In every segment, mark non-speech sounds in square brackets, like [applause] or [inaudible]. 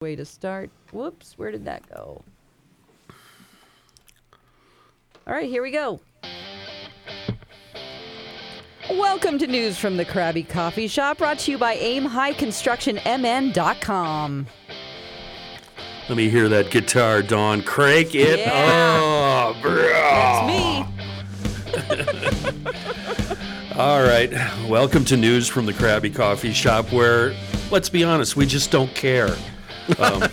Way to start. Whoops, where did that go? All right, here we go. Welcome to news from the Krabby Coffee Shop, brought to you by AimHighConstructionMN.com. Let me hear that guitar, Don. Crank it Yeah. up, bro. That's me. [laughs] All right. Welcome to news from the Krabby Coffee Shop, where, let's be honest, we just don't care. Um,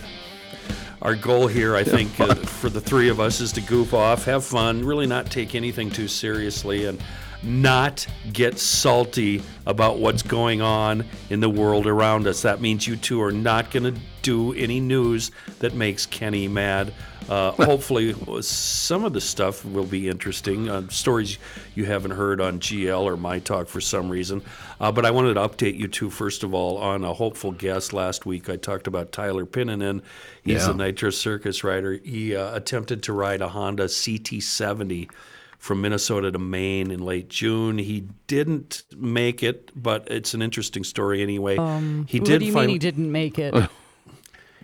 our goal here, I think, uh, for the three of us is to goof off, have fun, really not take anything too seriously, and not get salty about what's going on in the world around us. That means you two are not going to do any news that makes Kenny mad. Uh, hopefully, some of the stuff will be interesting. Uh, stories you haven't heard on GL or My Talk for some reason. Uh, but I wanted to update you two, first of all, on a hopeful guest last week. I talked about Tyler Pinninen. He's Yeah. a Nitro Circus rider. He uh, attempted to ride a Honda CT70 from Minnesota to Maine in late June. He didn't make it, but it's an interesting story anyway. he what did do you find mean he didn't make it? [laughs]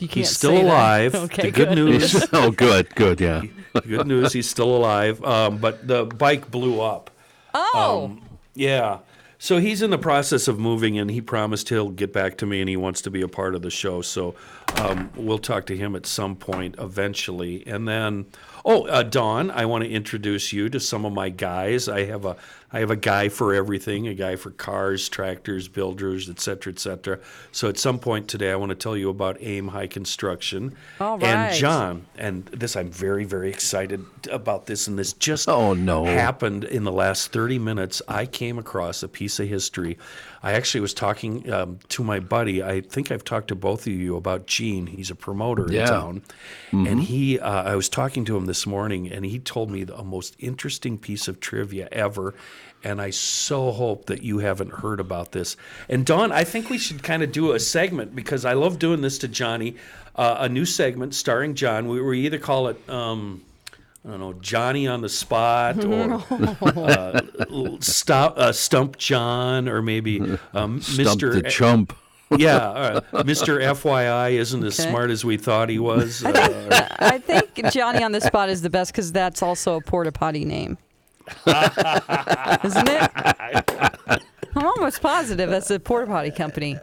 You can't he's still say that. alive. [laughs] Okay, the good, good. news [laughs] oh, good, good, yeah. [laughs] good news, he's still alive. Um, but the bike blew up. Oh, Yeah. So he's in the process of moving, and he promised he'll get back to me, and he wants to be a part of the show. So um, we'll talk to him at some point eventually. And then, oh, uh, Dawn, I want to introduce you to some of my guys. I have a I have a guy for everything, a guy for cars, tractors, builders, et cetera, et cetera. So at some point today, I want to tell you about AIM High Construction. All And. John, and this, I'm very, very excited about this, and this just Oh, no. happened in the last 30 minutes. I came across a piece of history. I actually was talking um, to my buddy. I think I've talked to both of you about Gene. He's a promoter in Yeah. town, and he. Uh, I was talking to him this morning, and he told me the most interesting piece of trivia ever. And I so hope that you haven't heard about this. And Dawn, I think we should kind of do a segment because I love doing this to Johnny. Uh, a new segment starring John. We, we either call it. Um, I don't know, Johnny on the spot, or [laughs] uh, stop, uh, Stump John, or maybe [laughs] um, Stump Mr. the chump. [laughs] yeah, uh, Mr. FYI isn't as smart as we thought he was. Uh, I think Johnny on the spot is the best because that's also a porta potty name, isn't it? I'm almost positive that's a porta potty company.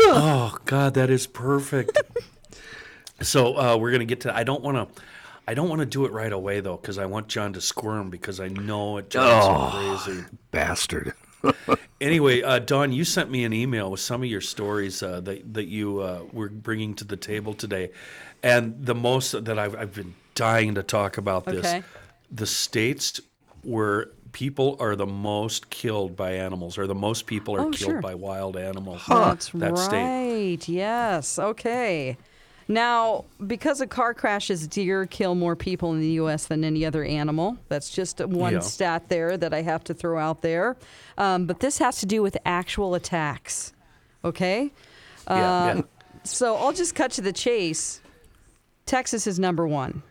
oh God, that is perfect. so uh, we're gonna get to. I don't want to. I don't want to do it right away though, because I want John to squirm because I know it drives him crazy. Bastard. [laughs] Anyway, uh, Dawn, you sent me an email with some of your stories uh, that that you uh, were bringing to the table today, and the most that I've, I've been dying to talk about this. Okay. The states where people are the most killed by animals, or the most people are Oh, killed sure. by wild animals. That's that state. right. Yes. Okay. Now, because of car crashes, deer kill more people in the U.S. than any other animal. That's just one Yeah. stat there that I have to throw out there. Um, but this has to do with actual attacks. Okay. Yeah, Um, yeah. So I'll just cut to the chase. Texas is number one.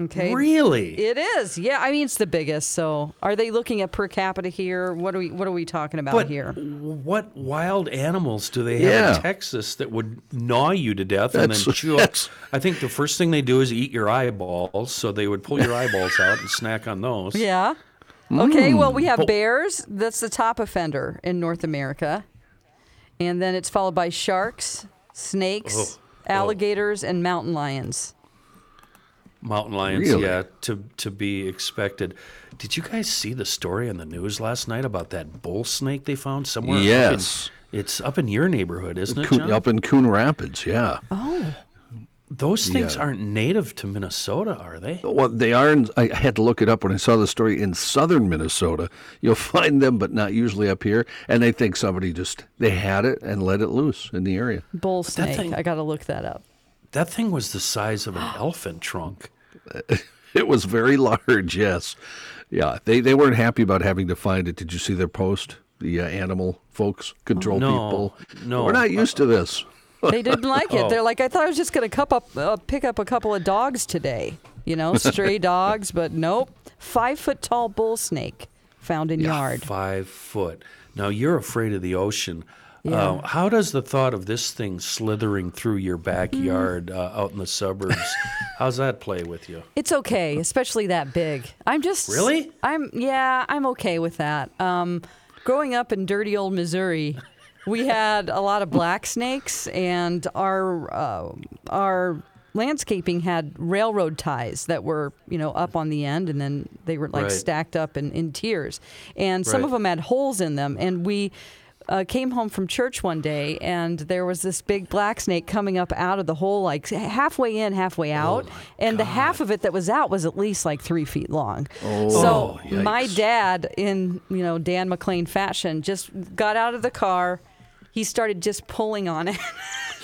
Okay. Really? It is. Yeah. I mean, it's the biggest. So are they looking at per capita here? What are we What are we talking about But here? what wild animals do they have Yeah. in Texas that would gnaw you to death and then chew up? I think the first thing they do is eat your eyeballs, so they would pull your eyeballs out and snack on those. [laughs] Yeah. Mm. Okay, well, we have But- bears. That's the top offender in North America. And then it's followed by sharks, snakes, Oh, oh. alligators, and mountain lions. Mountain lions, Really? yeah, to to be expected. Did you guys see the story on the news last night about that bull snake they found somewhere? up in- Yes. it's up in your neighborhood, isn't it, Coon, John? up in Coon Rapids, yeah. Oh, those things Yeah. aren't native to Minnesota, are they? Well, they are. In, I had to look it up when I saw the story in southern Minnesota. You'll [laughs] find them, but not usually up here. And they think somebody just they had it and let it loose in the area. Bull snake. thing- I got to look that up. That thing was the size of an [gasps] elephant trunk. [laughs] It was very large, yes. Yeah, they, they weren't happy about having to find it. Did you see their post? The uh, animal folks, control No, people. no. We're not used to this. They didn't [laughs] like it. Oh. They're like, I thought I was just going to cup up, uh, pick up a couple of dogs today. You know, stray [laughs] dogs, but nope. Five foot tall bull snake found in yard. Five foot. Now you're afraid of the ocean. Yeah. Uh, how does the thought of this thing slithering through your backyard Mm. uh, out in the suburbs, [laughs] how's that play with you? It's okay, especially that big. I'm just Really? I'm yeah, I'm okay with that. Um, growing up in dirty old Missouri, we had a lot of black snakes, and our uh, our landscaping had railroad ties that were you know up on the end, and then they were like Right. stacked up in, in tiers, and some Right. of them had holes in them, and we. Uh, came home from church one day and there was this big black snake coming up out of the hole, like halfway in, halfway out. and the half of it that was out was at least like three feet long. so Oh, my dad, in you know Dan McLean fashion, just got out of the car. He started just pulling on it. [laughs]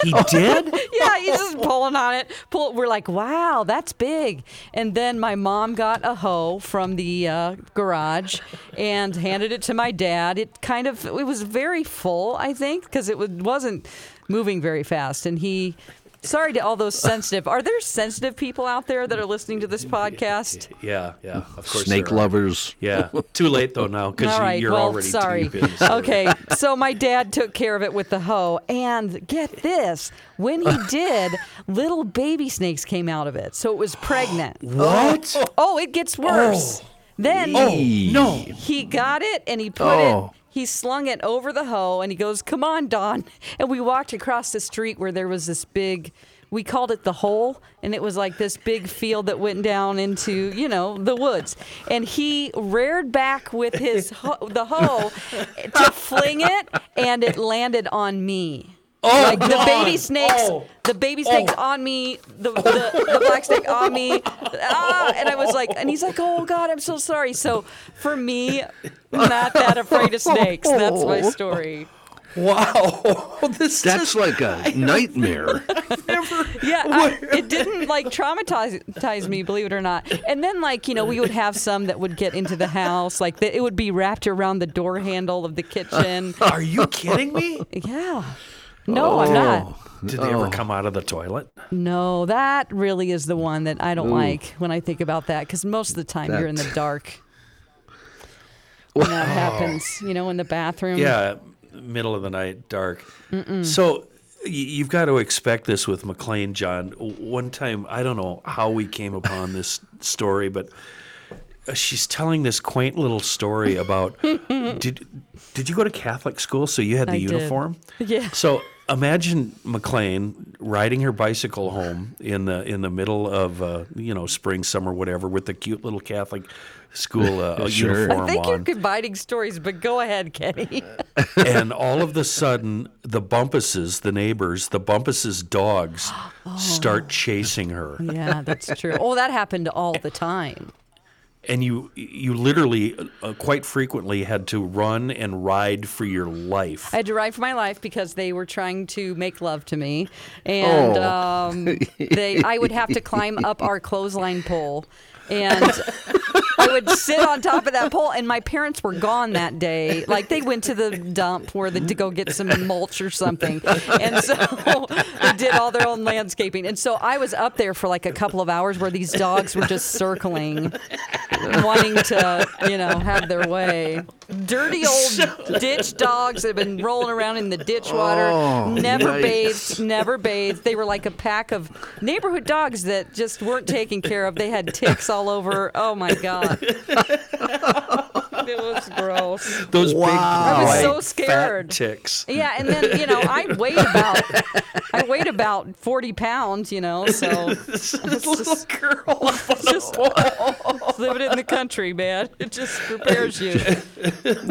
He did? [laughs] yeah, he's just pulling on it. Pull. We're like, wow, that's big. And then my mom got a hoe from the uh, garage and handed it to my dad. It kind of it was very full, I think, because it was, wasn't moving very fast. And he. Sorry to all those sensitive. Are there sensitive people out there that are listening to this podcast? Yeah, yeah. Of course. Snake there are. lovers. Yeah. Too late though now because All right. you're well, already sorry. deep in the story. Okay. So my dad took care of it with the hoe, and get this: when he did, little baby snakes came out of it, so it was pregnant. [gasps] What? Oh, it gets worse. Oh. Then Eee. No. he got it and he put Oh. it. He slung it over the hoe and he goes, "Come on, Don." And we walked across the street where there was this big. We called it the hole, and it was like this big field that went down into, you know, the woods. And he reared back with his ho- the hoe [laughs] to fling it, and it landed on me. Oh, like the baby [laughs] snakes, Oh. the baby snakes on me, the, the, the black snake on me, ah, and I was like, and he's like, oh God, I'm so sorry. So for me, not that afraid of snakes. That's my story. Wow. [laughs] this That's just- like a [laughs] nightmare. Yeah, I, it didn't like traumatize traumatize me, believe it or not. And then like you know, we would have some that would get into the house, like the, it would be wrapped around the door handle of the kitchen. Are you kidding me? Yeah. No, I'm not. Did they ever come out of the toilet? No, that really is the one that I don't like when I think about that because most of the time you're in the dark when that happens. You know, in the bathroom. Yeah, middle of the night, dark. So y- you've got to expect this with McLean, John. One time, I don't know how we came upon this story, but uh, she's telling this quaint little story about [laughs] did did you go to Catholic school? So you had the I did. uniform. Yeah. So imagine McLean riding her bicycle home in the in the middle of uh, you know spring, summer, whatever, with the cute little Catholic school uh, [laughs] Sure. uniform I think you're combining stories, but go ahead, Kenny. [laughs] and all of the sudden the bumpuses the neighbors the bumpuses dogs [gasps] start chasing her yeah, that's true. Oh, that happened all the time. And you you literally uh, quite frequently had to run and ride for your life. I had to ride for my life because they were trying to make love to me, and Oh. um, they I would have to climb up our clothesline pole, and I would sit on top of that pole. And my parents were gone that day, like they went to the dump where to go get some mulch or something, and so [laughs] they did all their own landscaping. And so I was up there for like a couple of hours where these dogs were just circling, wanting to you know have their way. Dirty [laughs] old ditch dogs that have been rolling around in the ditch water, Oh, never yikes. bathed, never bathed. They were like a pack of neighborhood dogs that just weren't taken care of. They had ticks all over. Oh my god, [laughs] it was gross. [laughs] those big I was so scared. fat ticks Yeah, and then you know I weighed [laughs] about I weighed about forty pounds. You know, so [laughs] this little girl just living in the country, man. It just prepares you.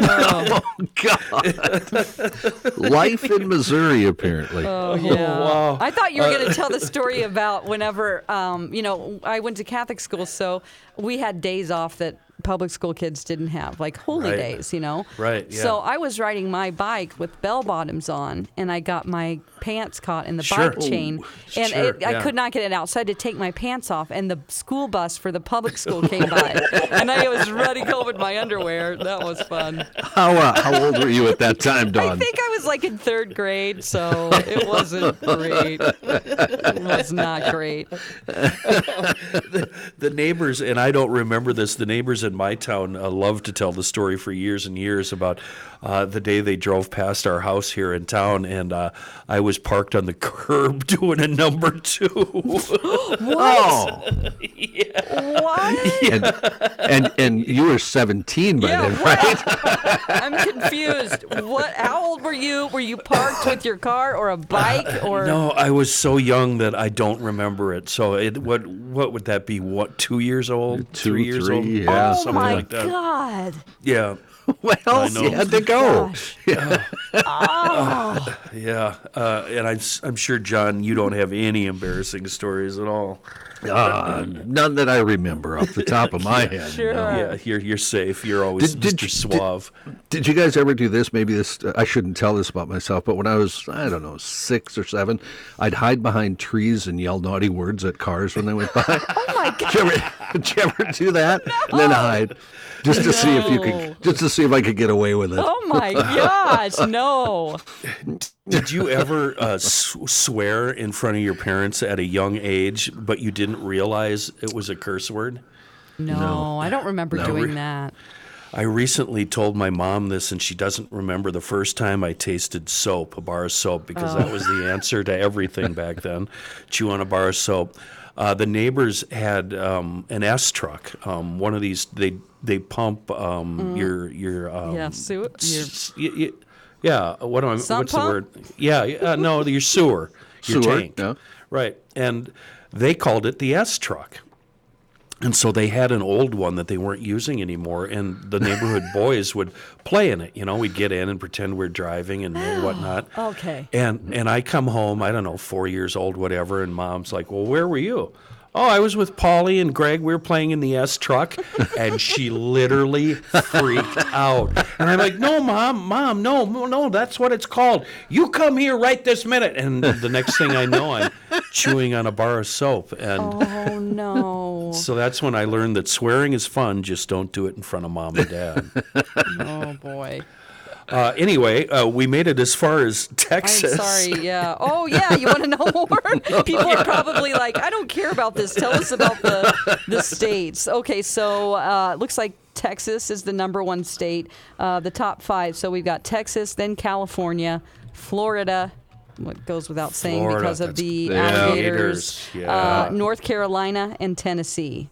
Oh, God. Life in Missouri, apparently. oh, yeah. wow. I thought you were going to tell the story about whenever, um, you know, I went to Catholic school, so we had days off that public school kids didn't have, like holy Right. days, you know? Right, yeah. So I was riding my bike with bell bottoms on, and I got my pants caught in the Sure. bike chain, Ooh, and sure, it, I could not get it out. So I had to take my pants off, and the school bus for the public school came by, [laughs] and I was running home in my underwear. That was fun. How uh, how old were you at that time, Don? I think I was like in third grade, so it wasn't great. It was not great. [laughs] the neighbors, and I don't remember this. The neighbors in my town uh, love to tell the story for years and years about uh, the day they drove past our house here in town, and uh, I was parked on the [laughs] curb doing a number two. [gasps] Oh, What? and, and and you were 17 by Yeah, then, right? [laughs] I'm confused. What? How old were you? Were you parked with your car or a bike or? no, I was so young that I don't remember it. So it what what would that be? What two years old? Two, three years three, old? yeah, Oh something my like that. God! Yeah. [laughs] Well, I know. you had to go. Gosh. [laughs] Yeah, uh, and I'm s- I'm sure John, you don't have any embarrassing stories at all. Uh, none that I remember off the top of my [laughs] head. Sure. no. Yeah, you're you're safe. You're always Did- did Mr. you- Suave. Did you guys ever do this? Maybe this, I shouldn't tell this about myself, but when I was, I don't know, six or seven, I'd hide behind trees and yell naughty words at cars when they went by. [laughs] [laughs] Oh my God! did, you ever, did you ever do that? And then hide, just to see if you could, just to see if I could get away with it. Oh my gosh! No. Did you ever uh, s- swear in front of your parents at a young age, but you didn't realize it was a curse word? No, I don't remember doing that. I recently told my mom this, and she doesn't remember the first time I tasted soap, a bar of soap, because that was the answer to everything back then. [laughs] Chew on a bar of soap. Uh, the neighbors had um, an S truck. Um, one of these, they they pump um, your your um, Yeah, su- your- s- y- y- yeah. What am I? Sump what's the word? Yeah, yeah, uh, no, your sewer, your Sewer, tank. yeah. Right, and they called it the S truck. And so they had an old one that they weren't using anymore, and the neighborhood [laughs] boys would play in it. You know, we'd get in and pretend we're driving and whatnot. Okay. And and I come home, I don't know, four years old, whatever, and mom's like, "Well, where were you?" Oh, I was with Polly and Greg. We were playing in the S truck, [laughs] and she literally freaked out. And I'm like, "No, mom, mom, no, no, no, that's what it's called. You come here right this minute." And the next thing I know, I'm chewing on a bar of soap, and Oh no. [laughs] so that's when I learned that swearing is fun. Just don't do it in front of mom and dad. Oh boy. Uh, anyway, uh, we made it as far as I'm Texas. sorry. [laughs] Yeah. Oh yeah. You want to know more? [laughs] People are probably like, I don't care about this. Tell us about the the states. Okay. So uh, it looks like Texas is the number one state. Uh, the top five. So we've got Texas, then California, Florida. What goes without saying Florida, because of the Yeah. alligators. Gators, Uh, yeah. North Carolina and Tennessee.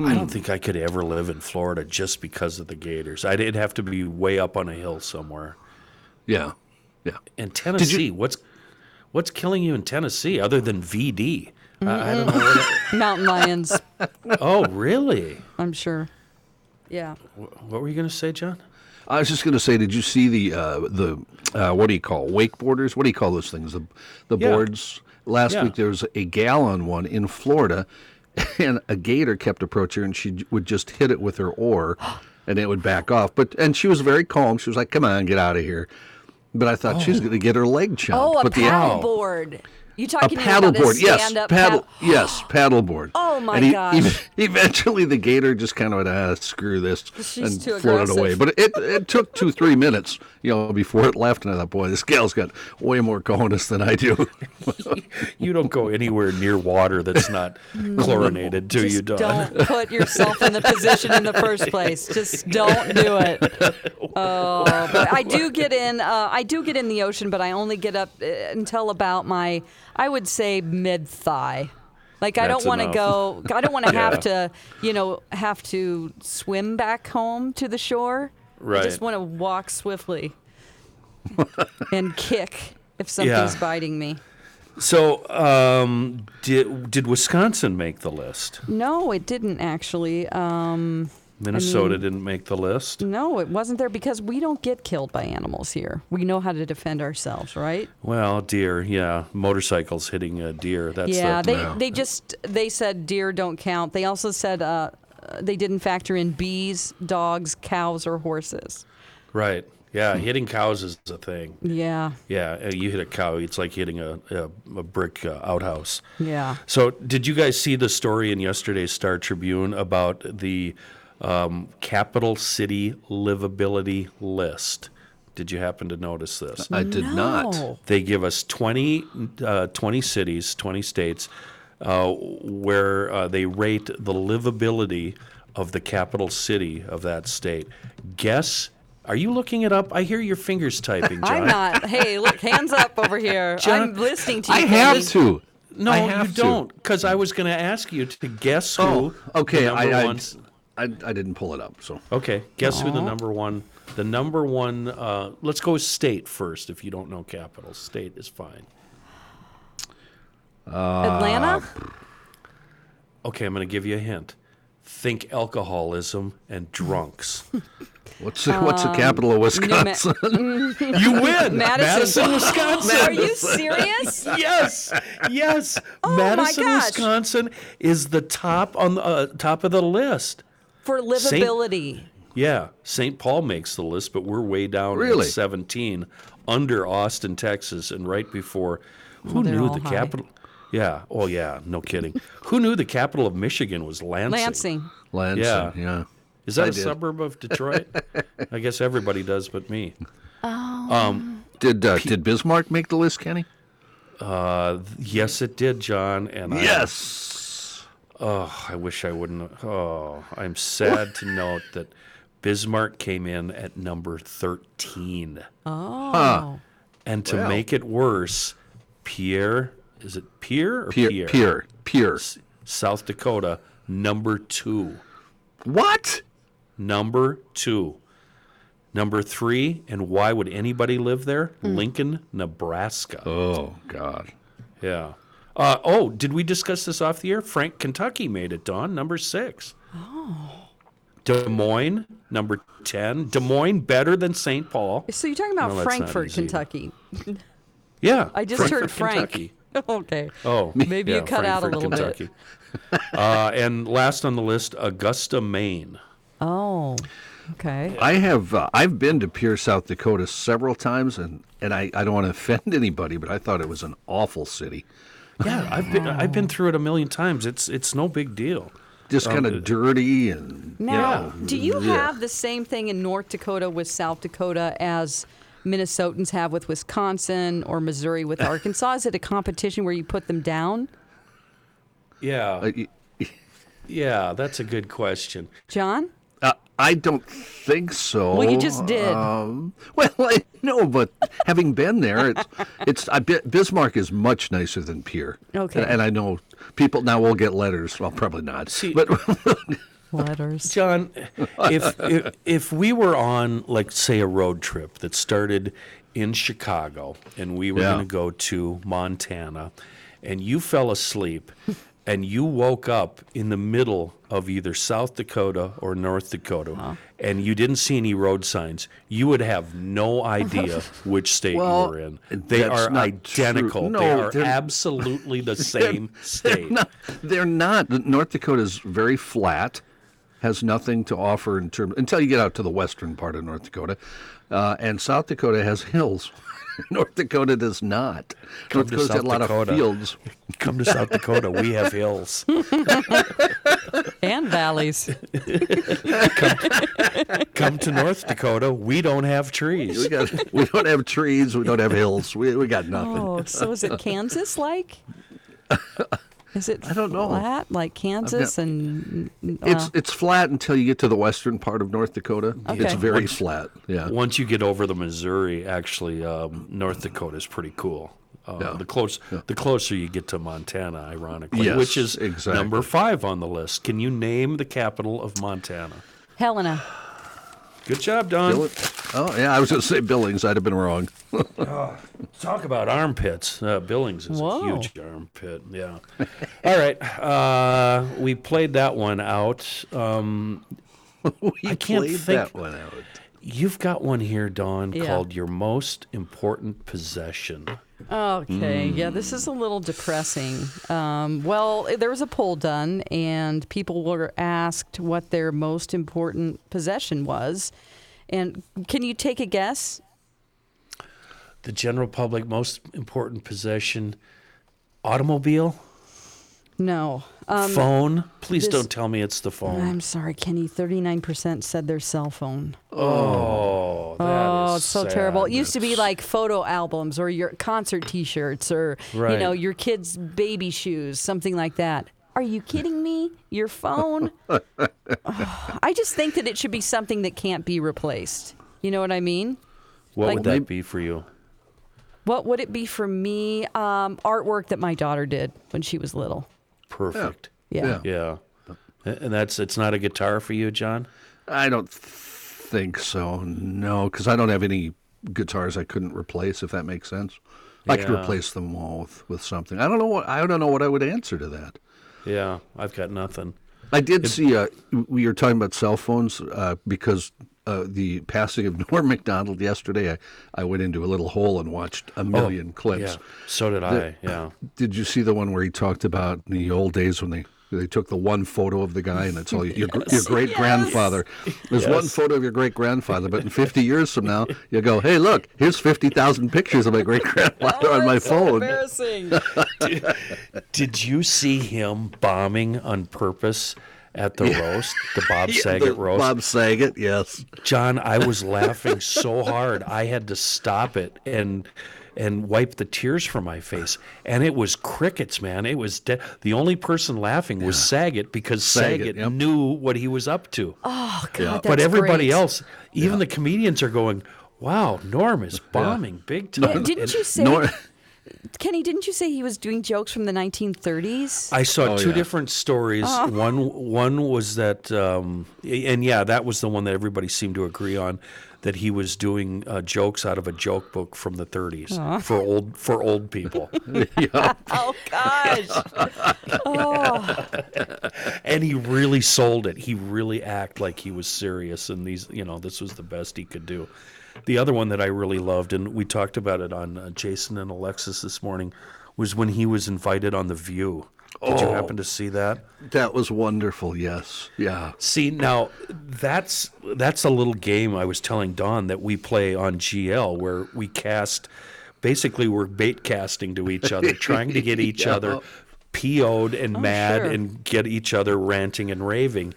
I don't think I could ever live in Florida just because of the Gators. I'd it'd have to be way up on a hill somewhere. Yeah, yeah. And Tennessee, what's what's killing you in Tennessee other than VD? I, I don't know. What [laughs] Mountain lions. [laughs] oh, really? I'm sure. Yeah. What were you going to say, John? I was just going to say, did you see the uh, the uh, what do you call wakeboarders? What do you call those things? The the Yeah. boards. Last Yeah. week there was a gal on one in Florida, [laughs] and a gator kept approaching her, and she would just hit it with her oar, [gasps] and it would back off. But and she was very calm. She was like, "Come on, get out of here." But I thought she's oh. going to get her leg chopped. Oh, a but the- paddleboard. You a talking paddle about board, yes, [gasps] paddle, pad- yes, paddle board. Oh, my and he- gosh. ev- [laughs] eventually, the gator just kind of went, ah, screw this, She's and too floated away. But it it took two three minutes, you know, before it left, and I thought, boy, this gal's got way more cojones than I do. [laughs] You don't go anywhere near water that's not chlorinated, do you, Don? don't put yourself in the position in the first place. Just don't do it. [laughs] Oh, but I do get in. Uh, I do get in the ocean, but I only get up uh, until about my, I would say mid thigh. Like I That's don't want to go. I don't want to [laughs] Yeah. have to, you know, have to swim back home to the shore. I Right. just want to walk swiftly [laughs] and kick if something's Yeah. biting me. So, um, did did Wisconsin make the list? No, it didn't actually. Um, Minnesota didn't make the list. No, it wasn't there because we don't get killed by animals here. We know how to defend ourselves, right? Well, deer, yeah, motorcycles hitting a deer. That's yeah, the, they they just they said deer don't count. They also said uh, uh, they didn't factor in bees, dogs, cows, or horses. Right. Yeah, hitting cows is a thing. Yeah, Yeah, uh, you hit a cow, it's like hitting a, a, a brick uh, outhouse. yeah. So, did you guys see the story in yesterday's Star Tribune about the um, capital city livability list? Did you happen to notice this? I did not. They give us 20, uh, 20 cities, 20 states, uh, where uh, they rate the livability of the capital city of that state. Guess, are you looking it up? I hear your fingers typing, [laughs] John. I'm not. Hey, look, hands up over here. John, I'm listening to you. I have Candace. to. No, I you to. don't, because I was going to ask you to guess who. Oh, okay. the number I, I, one- I, I didn't pull it up. So Okay, guess who the number one? The number one. Uh, let's go state first. If you don't know capital, state is fine. Atlanta? Okay, I'm going to give you a hint. Think alcoholism and drunks. [laughs] what's the, what's the capital of Ma- Wisconsin? [laughs] you win, [laughs] Madison. Wisconsin. Are you serious? yes, yes. Oh my Madison, gosh. Wisconsin is the top on the uh, top of the list. For livability. Yeah, St. Paul makes the list, but we're way down Really? at 17, under Austin, Texas, and right before. Who they're knew the high. capital? Yeah. Oh, yeah. No kidding. Who knew the capital of Michigan was Lansing? Lansing. Yeah. Lansing. Yeah. yeah. Is that I a did. suburb of Detroit? [laughs] I guess everybody does, but me. Oh did uh, did Bismarck make the list, Kenny? Uh, yes, it did, John. And I, Yes. Oh, I wish I wouldn't. Oh, I'm sad to [laughs] note that Bismarck came in at number 13. Oh. And to Well. make it worse, Pierre, is it Pierre or Pierre? Pierre? Pier. Pier. South Dakota, number two. What? Number two. Number three, and why would anybody live there? Hmm. Lincoln, Nebraska. Oh God. Yeah. Uh, oh, did we discuss this off the air? Frank, Kentucky made it, Dawn, number six. Oh. Des Moines, number 10. Des Moines, better than St. Paul. So you're talking about No, that's not Frankfurt, easy. Kentucky. Yeah. I just heard Frank. Kentucky. [laughs] okay. Oh, Maybe you yeah, cut out a Frankfurt, little bit. Kentucky. [laughs] uh, and last on the list, Augusta, Maine. Oh. Okay. I have uh, I've been to Pierre, South Dakota several times, and and I, I don't want to [laughs] offend anybody, but I thought it was an awful city. Yeah, I've been I've been through it a million times. It's it's no big deal. Just kind uh, of dirty and Now, you know, do you yeah. have the same thing in North Dakota with South Dakota as Minnesotans have with Wisconsin or Missouri with [laughs] Arkansas? Is it a competition where you put them down? Yeah, Uh, y- yeah, that's a good question. John? I don't think so. Well, you just did. Um, well, I know, but having been there, it's [laughs] it's I Bismarck is much nicer than Pierre. Okay. And, and I know people now will get letters. Well, probably not. See- but [laughs] Letters. John, if, if if we were on like say a road trip that started in Chicago and we were Yeah. going to go to Montana and you fell asleep and you woke up in the middle of either South Dakota or North Dakota and you didn't see any road signs, you would have no idea [laughs] which state Well, you were in. They are identical. No, they are they're- absolutely the [laughs] same [laughs] state. no, they're not. North Dakota is very flat, has nothing to offer in terms until you get out to the western part of North Dakota, uh, and South Dakota has hills. [laughs] North Dakota does not. North to Dakota's got a lot Dakota. of fields. [laughs] Come to South Dakota, we have hills. [laughs] And valleys. Come to North Dakota, we don't have We trees. got we don't have trees. We don't have hills. We we got nothing. Oh, so is it Kansas like? Is it I don't know. flat like Kansas and uh, It's it's flat until you get to the western part of North Dakota. It's very Once- flat. Yeah. Once you get over the Missouri, actually, um, North Dakota is pretty cool. Uh, Yeah. The close, the closer you get to Montana, ironically, Yes, which is exactly. number five on the list. Can you name the capital of Montana? Helena. Good job, Don. Bill- Oh yeah, I was going to say Billings. I'd have been wrong. [laughs] Talk about armpits. Uh, Billings is Whoa. a huge armpit. Yeah. All right. Uh, we played that one out. Um, [laughs] we I can't played think- that one out. You've got one here, Dawn, Yeah. called Your Most Important Possession. Okay, yeah, this is a little depressing. Um, well, there was a poll done, and people were asked what their most important possession was. And can you take a guess? The general public most important possession automobile, No. Um, phone. Please this- don't tell me it's the phone. I'm sorry, Kenny. 39% said their cell phone. oh, that Oh, is it's so sad. terrible. It used to be like photo albums or your concert T-shirts or you know your kids' baby shoes, something like that. Are you kidding me? Your phone? [laughs] I just think that it should be something that can't be replaced. You know what I mean? What like- would that be for you? What would it be for me? Um, artwork that my daughter did when she was little. Perfect. Yeah. Yeah. Yeah. And that's it's not a guitar for you, John? I don't think so. No, because I don't have any guitars I couldn't replace. If that makes sense, I could Yeah. replace them all with, with something. I don't know what I don't know what I would answer to that. Yeah, I've got nothing. I did see. Uh, we were talking about cell phones uh, because uh, the passing of [laughs] Norm Macdonald yesterday. I, I went into a little hole and watched a million clips. Yeah. So did I. Yeah. Did you see the one where he talked about the old days when they they took the one photo of the guy and it's all your gr your great grandfather. There's one photo of your great grandfather, but in 50 years from now, you go, hey, look, here's 50,000 pictures of my great grandfather on my phone. Embarrassing. [laughs] Did you see him bombing on purpose at the roast, the Bob [laughs] Saget The roast? Bob Saget, yes. John, I was [laughs] laughing so hard I had to stop it and and wipe the tears from my face. And it was crickets, man. It was de- the only person laughing was Saget because Saget, Saget, yep. knew what he was up to. Oh God, but that's everybody great. else, even the comedians, are going, "Wow, Norm is bombing big time." Yeah, didn't you say, Nor- Kenny? Didn't you say he was doing jokes from the 1930s? I saw Oh, two yeah. different stories. Oh. One one was that, um, and yeah, that was the one that everybody seemed to agree on, that he was doing uh, jokes out of a joke book from the 30s for old for old people, [laughs] oh gosh. oh, and he really sold it. He really acted like he was serious, and these, you know, this was the best he could do. The other one that I really loved, and we talked about it on uh, Jason and Alexis this morning, was when he was invited on The View. Did you happen to see that? That was wonderful, yes. Yeah. See now, that's that's a little game I was telling Don that we play on GL where we cast. Basically, we're bait casting to each other, [laughs] trying to get each other PO'd and mad sure. and get each other ranting and raving.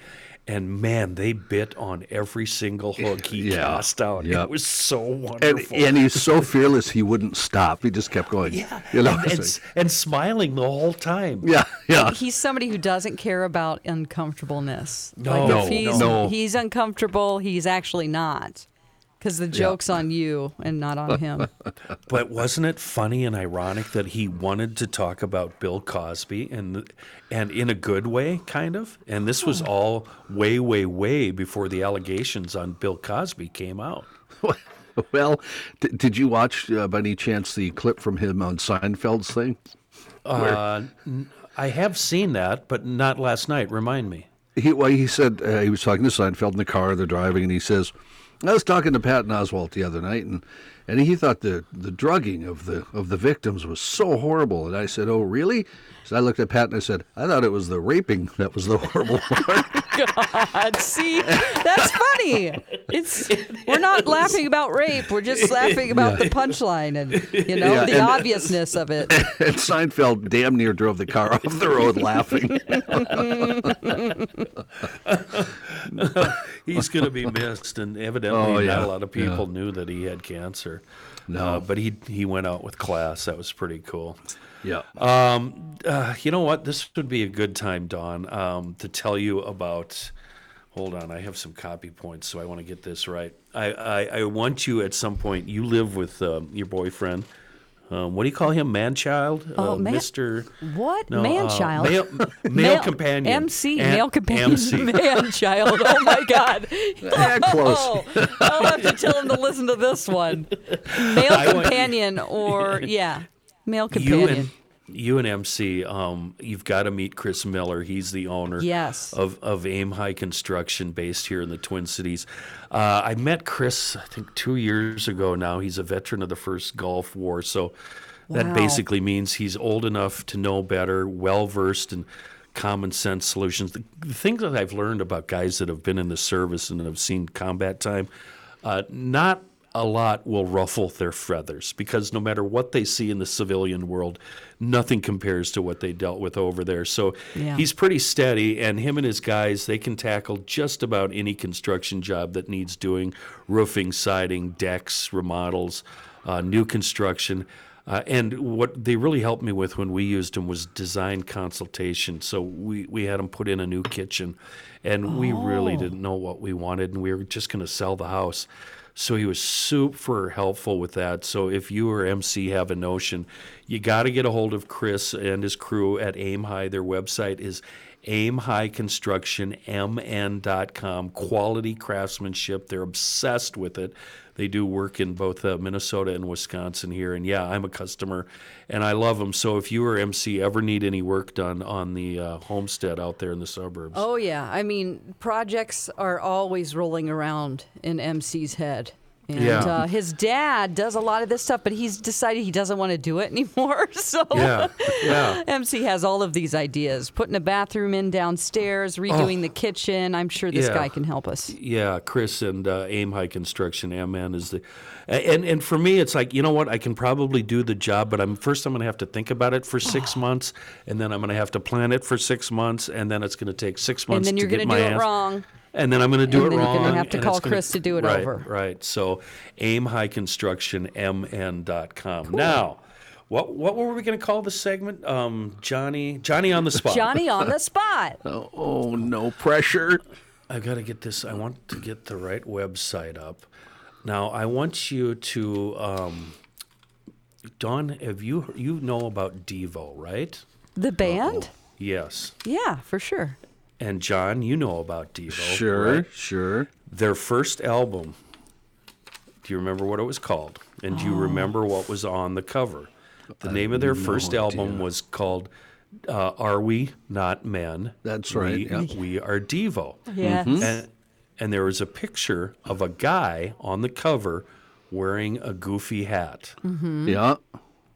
And man, they bit on every single hook he Yeah. cast out. Yep. It was so wonderful. and he's so fearless, he wouldn't stop. He just kept going. yeah, You know, and, and, like- and smiling the whole time. yeah, yeah. he's somebody who doesn't care about uncomfortableness. No, like No, if he's, no. he's uncomfortable, he's actually not. Because the joke's on you and not on him. [laughs] But wasn't it funny and ironic that he wanted to talk about Bill Cosby and and in a good way, kind of? And this was all way, way, way before the allegations on Bill Cosby came out. [laughs] Well, d- did you watch uh, by any chance the clip from him on Seinfeld's thing? Uh, n- I have seen that, but not last night. Remind me. He well, he said uh, he was talking to Seinfeld in the car. They're driving, and he says, "I was talking to Patton Oswalt the other night, and and he thought the the drugging of the of the victims was so horrible." And I said, "Oh, really?" So I looked at Pat and I said, "I thought it was the raping that was the horrible [laughs] part." God, see, that's funny. It's we're not laughing about rape. We're just laughing about the punchline and you know Yeah, the and- obviousness of it. [laughs] and Seinfeld damn near drove the car off the road laughing. [laughs] He's going to be missed, and evidently, Oh, not a lot of people Yeah. knew that he had cancer. No. Uh, but he he went out with class. That was pretty cool. Yeah. Uh, you know what? This would be a good time, Dawn, um, to tell you about. Hold on, I have some copy points, so I want to get this right. I, I, I want you at some point. You live with um, your boyfriend. Um, what do you call him? Manchild? Oh, uh, man- Mister. What No, man uh, child? [laughs] Male, male, companion. MC, An- male companion, MC. [laughs] man child. Oh my God. [laughs] Eh, close. Oh, I'll have to tell him to listen to this one. Male I want- companion or yeah, male You companion. and you and MC, um, you've got to meet Chris Miller. He's the owner Yes. of, of Aim High Construction based here in the Twin Cities. Uh, I met Chris, I think, two years ago now. He's a veteran of the first Gulf War. So that basically means he's old enough to know better, well versed in common sense solutions. The, the things that I've learned about guys that have been in the service and have seen combat time, uh, not a lot will ruffle their feathers because no matter what they see in the civilian world, nothing compares to what they dealt with over there. So Yeah. he's pretty steady, and him and his guys, they can tackle just about any construction job that needs doing roofing, siding, decks, remodels, uh, new construction. Uh, and what they really helped me with when we used them was design consultation. So we, we had them put in a new kitchen, and we really didn't know what we wanted, and we were just going to sell the house. So he was super helpful with that. So if you or MC have a notion, you got to get a hold of Chris and his crew at Aim High. Their website is aimhighconstructionmn.com. Quality craftsmanship. They're obsessed with it. They do work in both uh, Minnesota and Wisconsin here. And yeah, I'm a customer and I love them. So if you or MC ever need any work done on the uh, homestead out there in the suburbs, Oh yeah, I mean projects are always rolling around in MC's head. And Yeah. uh, his dad does a lot of this stuff, but he's decided he doesn't want to do it [laughs] anymore. So yeah, yeah. [laughs] MC has all of these ideas: putting a bathroom in downstairs, redoing the kitchen. I'm sure this Yeah. guy can help us. Yeah, Chris and uh, Aim High Construction MN is the, and and for me it's like you know what I can probably do the job, but I'm first I'm going to have to think about it for six months, and then I'm going to have to plan it for six months, and then it's going to take six months And then you're to going get to do my it hands- wrong. And then I'm going to do And it then you're gonna have to call it's gonna- Chris to do it right, over. Right. So aimhighconstructionmn.com. Now, what what were we going to call the segment? Um, Johnny Johnny on the spot. Johnny on the spot. [laughs] Oh, no pressure. I've got to get this. I want to get the right website up. Now, I want you to, um, Dawn. Have you you know about Devo, right? The band? Yes. Yeah, for sure. And John, you know about Devo. Sure, right? sure. Their first album. Do you remember what it was called? And do you remember what was on the cover? The name of their first album was called uh, "Are We Not Men?" That's right, We, yeah. we are Devo. Yes. And, and there was a picture of a guy on the cover wearing a goofy hat. Mm-hmm. Yeah.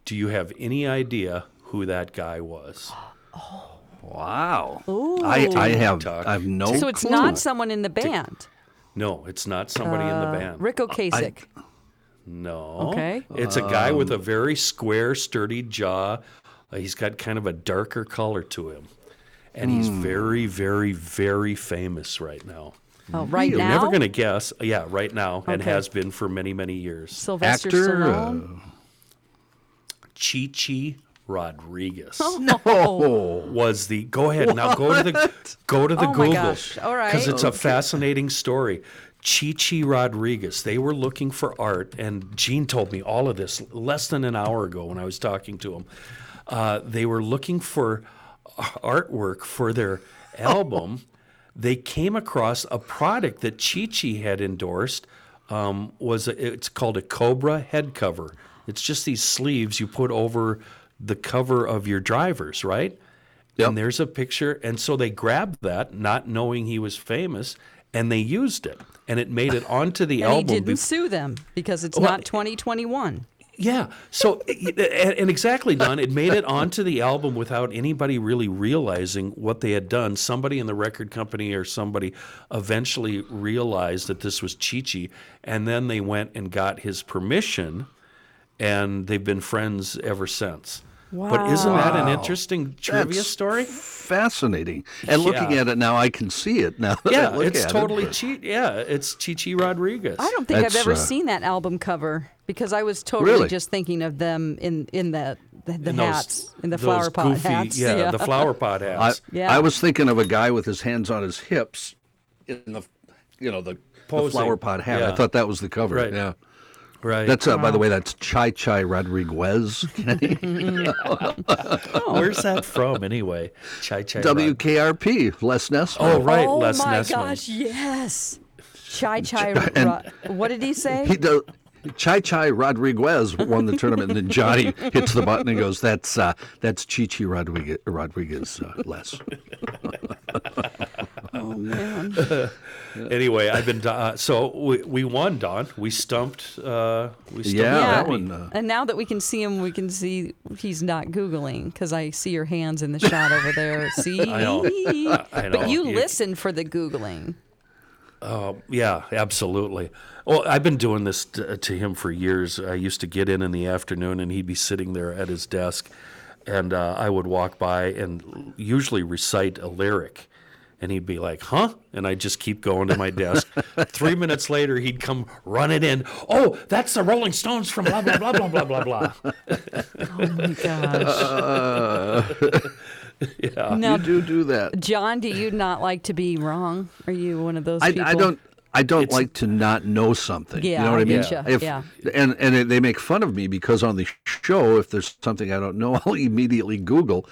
Do you have any idea who that guy was? [gasps] Wow. I, I have Talk. I have no So it's clue. not someone in the band. No, it's not somebody in the band. Uh, Ric Ocasek. No. Okay. It's a guy with a Um, very square, sturdy jaw. Uh, he's got kind of a darker color to him. And he's Hmm. very, very, very famous right now. oh, right You're now. never going to guess. Yeah, right now, and has been for many, many years. Sylvester actor. Stallone. Chi Chi Rodriguez. Oh, was the go ahead now go to the go to the Oh Google gosh. All right. because it's a fascinating story. Chi Rodriguez. They were looking for art, and Gene told me all of this less than an hour ago when I was talking to him. Uh, they were looking for artwork for their album. They came across a product that Chi Chi had endorsed. Um, was a, it's called a Cobra head cover. It's just these sleeves you put over the cover of your drivers, right? Yep. And there's a picture, and so they grabbed that, not knowing he was famous, and they used it, and it made it onto the [laughs] and he didn't be- sue them because it's Well, not 2021. yeah. So, [laughs] and, and exactly, Don, it made it onto the album without anybody really realizing what they had done. Somebody in the record company or somebody eventually realized that this was Chi Chi, and then they went and got his permission, and they've been friends ever since. But isn't that an interesting trivia That's story? fascinating. And looking at it now, I can see it now. that I Yeah, look it's at it, totally but- Chi. Yeah, it's Chi Chi Rodriguez. I don't think I've ever uh, seen that album cover because I was totally Really? just thinking of them in in the the, the And those- hats in the flower pot goofy- hats. Yeah, the flower pot [laughs] I, hats. Yeah. I was thinking of a guy with his hands on his hips in the, you know, the, the flower pot hat. I thought that was the cover. Right. Yeah. Right. That's uh, by the way, that's Chai Chai Rodriguez, [laughs] Kenny. Where's that from anyway? Chai Chai. Rod- WKRP, Les Nessman. Oh right, oh Les my Nessman. gosh, yes. Chai Chai. And- Ro- what did he say? He does. Chai Chai Rodriguez won the tournament, and then Johnny hits the button and goes, "That's uh, that's Chi Chi Rodriguez, Rodriguez uh, less." [laughs] Oh man. [laughs] Anyway, I've been uh, so we, we won, Don. We stumped. Uh, we stumped Yeah, that Abby. one, uh, and now that we can see him, we can see he's not googling because I see your hands in the shot over there. [laughs] See, I know. I know. but you You- listen for the googling. Yeah, absolutely. Well, I've been doing this to, to him for years. I used to get in in the afternoon, and he'd be sitting there at his desk, and uh, I would walk by and usually recite a lyric, and he'd be like, "Huh?" And I'd just keep going to my desk. [laughs] Three minutes later, he'd come running in. Oh, that's the Rolling Stones from blah blah blah blah blah blah blah. [laughs] Oh my gosh. [laughs] Yeah. Now, you do do that. John, do you not like to be wrong? Are you one of those I, people? I don't. I don't It's- like to not know something. Yeah, you know what I I mean? getcha, If, yeah. And and they make fun of me because on the show, if there's something I don't know, I'll immediately Google,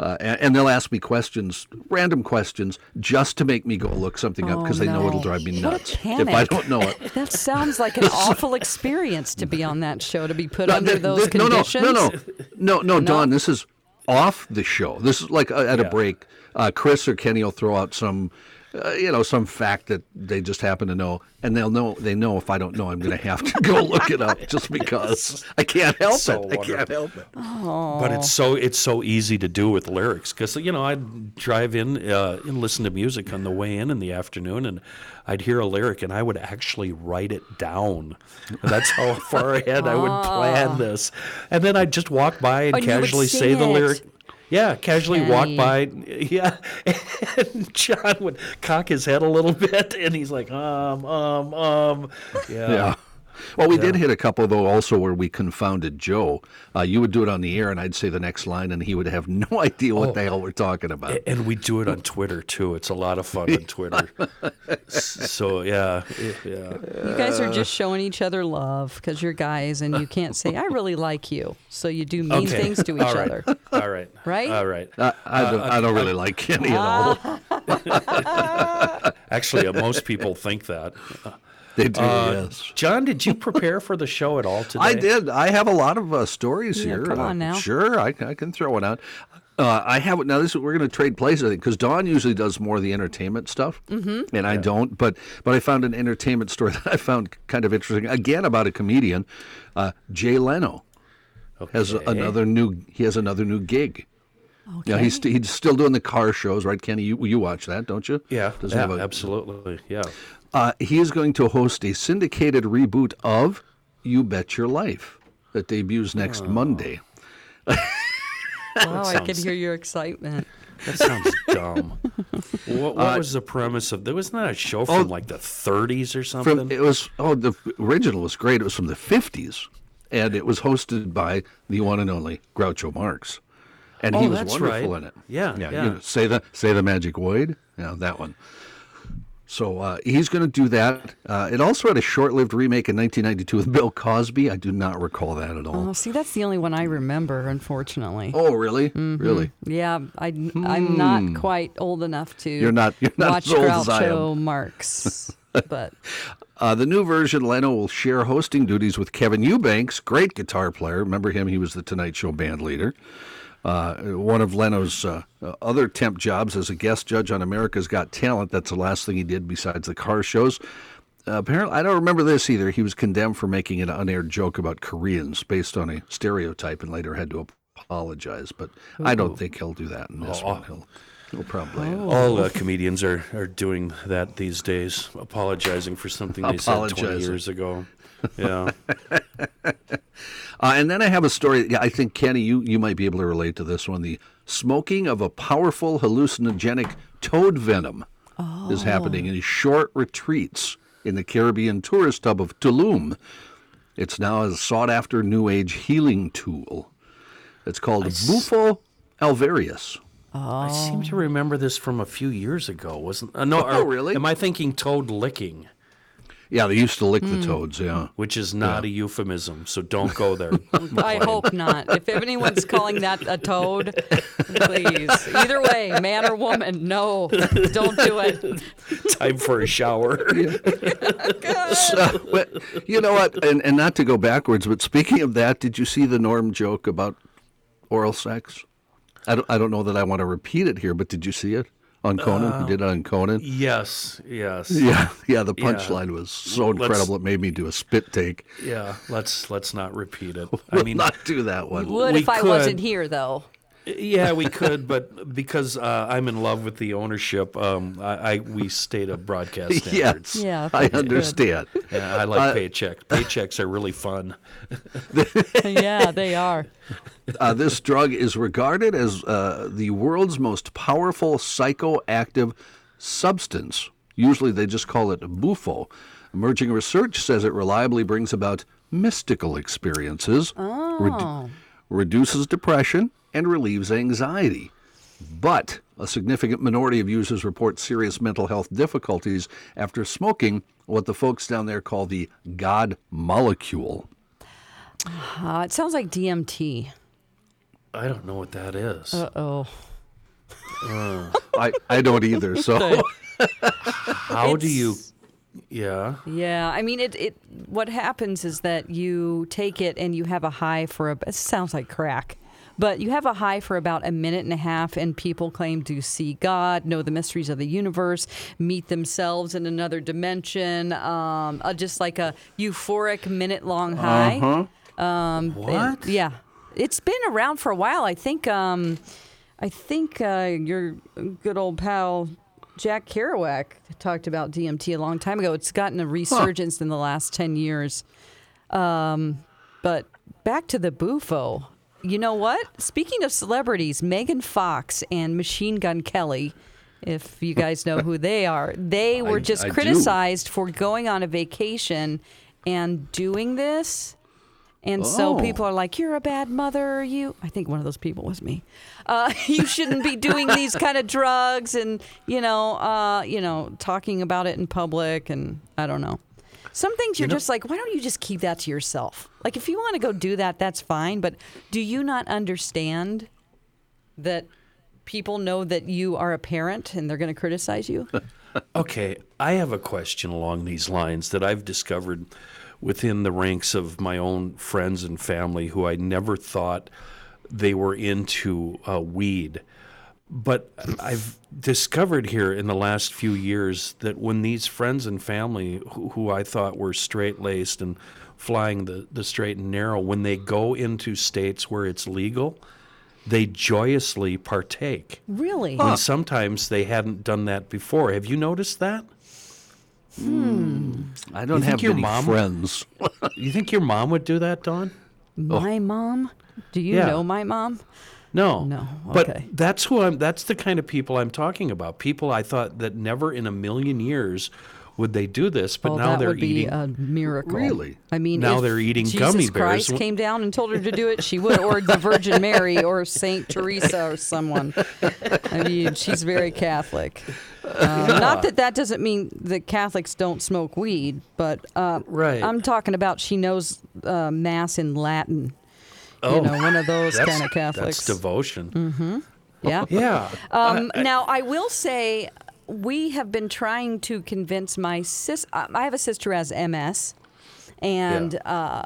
uh, and, and they'll ask me questions, random questions, just to make me go look something up Oh, because they know it'll drive me What a nuts if I don't know it. [laughs] That sounds like an [laughs] awful experience to be on that show, to be put No, under th- those th- no, no, conditions. no, no, no, no, Dawn. This is off the show. This is like uh, at a break. Uh, Chris or Kenny will throw out some, uh, you know, some fact that they just happen to know, and they'll know. They know if I don't know, I'm going to have to go look it up just because I can't help So it. I can't help it. But it's so it's so easy to do with lyrics because you know I'd drive in uh, and listen to music on the way in in the afternoon, and I'd hear a lyric and I would actually write it down. That's how far ahead I would [laughs] plan this, and then I'd just walk by and And casually sing say the lyric. Yeah, casually walk Kenny. by. [laughs] Yeah, and John would cock his head a little [laughs] bit, and he's like, um, um, um. Yeah. Yeah. Well, we did hit a couple though, also where we confounded Joe. Uh, you would do it on the air, and I'd say the next line, and he would have [laughs] no idea what the hell we're talking about. And we do it on Twitter too. It's a lot of fun on [laughs] Twitter. So yeah, yeah. You guys are just showing each other love because you're guys, and you can't say "I really like you," so you do mean Okay. things to each All right. other. All right. Right? All right. I, I don't, I don't really like Kenny at all. [laughs] Actually, uh, most people think that. They do, Uh, yes. John, did you prepare for the show at all [laughs] today? I did. I have a lot of uh, stories Yeah, here. come Uh, on now. Sure, I, I can throw it out. Uh, I have now. This is, we're going to trade places, I think, because Dawn usually does more of the entertainment stuff, mm-hmm. and I don't. But but I found an entertainment story [laughs] that I found kind of interesting. Again, about a comedian, uh, Jay Leno has another new. He has another new gig. Yeah, he's st- he's still doing the car shows, right, Kenny? You you watch that, don't you? Yeah, Does yeah have a- absolutely. Yeah. Uh, he is going to host a syndicated reboot of You Bet Your Life that debuts next Monday. Wow, I can hear your excitement. That sounds dumb. What, what was the premise of? There wasn't that a show from like the 30s or something. From it was oh the original was great. It was from the fifties, and it was hosted by the one and only Groucho Marx, and he Oh, was that's wonderful right. in it. Yeah, yeah. yeah. You know, say the say the magic word. Yeah, that one. So uh, he's going to do that. Uh, it also had a short-lived remake in 1992 with Bill Cosby. I do not recall that at all. Oh, see, that's the only one I remember, unfortunately. Oh, really? Mm-hmm. Really? Yeah, I, I'm not quite old enough to Hmm. You're not- you're not watch as old as I am. Groucho Marx, [laughs] but Uh, the new version, Leno will share hosting duties with Kevin Eubanks, great guitar player. Remember him? He was the Tonight Show band leader. Uh, one of Leno's uh, uh, other temp jobs as a guest judge on America's Got Talent. That's the last thing he did besides the car shows. Uh, apparently, I don't remember this either. He was condemned for making an unaired joke about Koreans based on a stereotype and later had to apologize. But I don't think he'll do that in this one. He'll, he'll probably. uh, All uh, comedians are, are doing that these days, apologizing for something they said 20 years ago. Yeah. [laughs] Uh, and then I have a story. Yeah, I think Kenny, you you might be able to relate to this one. The smoking of a powerful hallucinogenic toad venom is happening in short retreats in the Caribbean tourist hub of Tulum. It's now a sought-after New Age healing tool. It's called Bufo alvarius. I seem to remember this from a few years ago. Wasn't uh, no? Oh, or really? Am I thinking toad licking? Yeah, they used to lick Hmm. the toads. Yeah. which is not a euphemism, so don't go there. [laughs] I hope not. If anyone's calling that a toad, please. Either way, man or woman, no, don't do it. [laughs] Time for a shower. [laughs] So, but you know what? And, and not to go backwards, but speaking of that, did you see the Norm joke about oral sex? I don't, I don't know that I want to repeat it here, but did you see it on Conan? he did it on Conan. yes, yes. [laughs] Yeah, yeah. The Yeah. punchline was so Let's- incredible it made me do a spit take. Yeah, let's let's not repeat it. [laughs] I We'll mean, not do that one. Would We if I could. wasn't here, though. yeah, we [laughs] could, but because uh, I'm in love with the ownership, um, I, I we stayed a broadcast standards. Yes, Yeah, I understand. Yeah, I like Uh, paycheck. Paychecks are really fun. yeah, they are. Uh, this drug is regarded as uh, the world's most powerful psychoactive substance. Usually they just call it bufo. Emerging research says it reliably brings about mystical experiences, redu- reduces depression, and relieves anxiety. But a significant minority of users report serious mental health difficulties after smoking what the folks down there call the God molecule. Uh, it sounds like DMT. I don't know what that is. Uh oh. I, I don't either, so. [laughs] How do you? Yeah. Yeah, I mean, it, it. What happens is that you take it and you have a high for a. It sounds like crack, but you have a high for about a minute and a half, and people claim to see God, know the mysteries of the universe, meet themselves in another dimension. Um, uh, just like a euphoric minute-long high. Uh Um, What? and- yeah, it's been around for a while. I think. Um, I think uh, your good old pal Jack Kerouac talked about DMT a long time ago. It's gotten a resurgence in the last ten years. Um, but back to the Bufo. You know what? Speaking of celebrities, Megan Fox and Machine Gun Kelly, if you guys know who they are, they [laughs] were I- just I do. criticized for going on a vacation and doing this. And so Oh. people are like, "You're a bad mother." You, I think one of those people was me. Uh, [laughs] you shouldn't be doing these kind of drugs, and you know, uh, you know, talking about it in public, and I don't know. Some things you're know- just like, why don't you just keep that to yourself? Like, if you want to go do that, that's fine. But do you not understand that people know that you are a parent and they're going to criticize you? [laughs] Okay, I have a question along these lines that I've discovered within the ranks of my own friends and family who I never thought they were into uh, weed. But I've discovered here in the last few years that when these friends and family who, who I thought were straight laced and flying the, the straight and narrow, when they go into states where it's legal, they joyously partake. really? When sometimes they hadn't done that before. Have you noticed that? Hmm. I don't You think have your many mom- friends. [laughs] You think your mom would do that, Dawn? My oh. mom? Do you Yeah. know my mom? No. No, But that's who I'm that's the kind of people I'm talking about. People I thought that never in a million years would they do this, but oh, now that they're would be eating a miracle. Really? I mean, Now if they're eating Jesus gummy bears. Christ came down and told her to do it, she would, or the Virgin [laughs] Mary, or Saint Teresa, or someone. I mean, she's very Catholic. Um, Not that that doesn't mean that Catholics don't smoke weed, but uh, Right. I'm talking about she knows uh, Mass in Latin. Oh, you know, one of those kind of Catholics. That's devotion. Mm-hmm. yeah. [laughs] Yeah. Um, now, I will say we have been trying to convince my sis. I have a sister who has MS, and uh,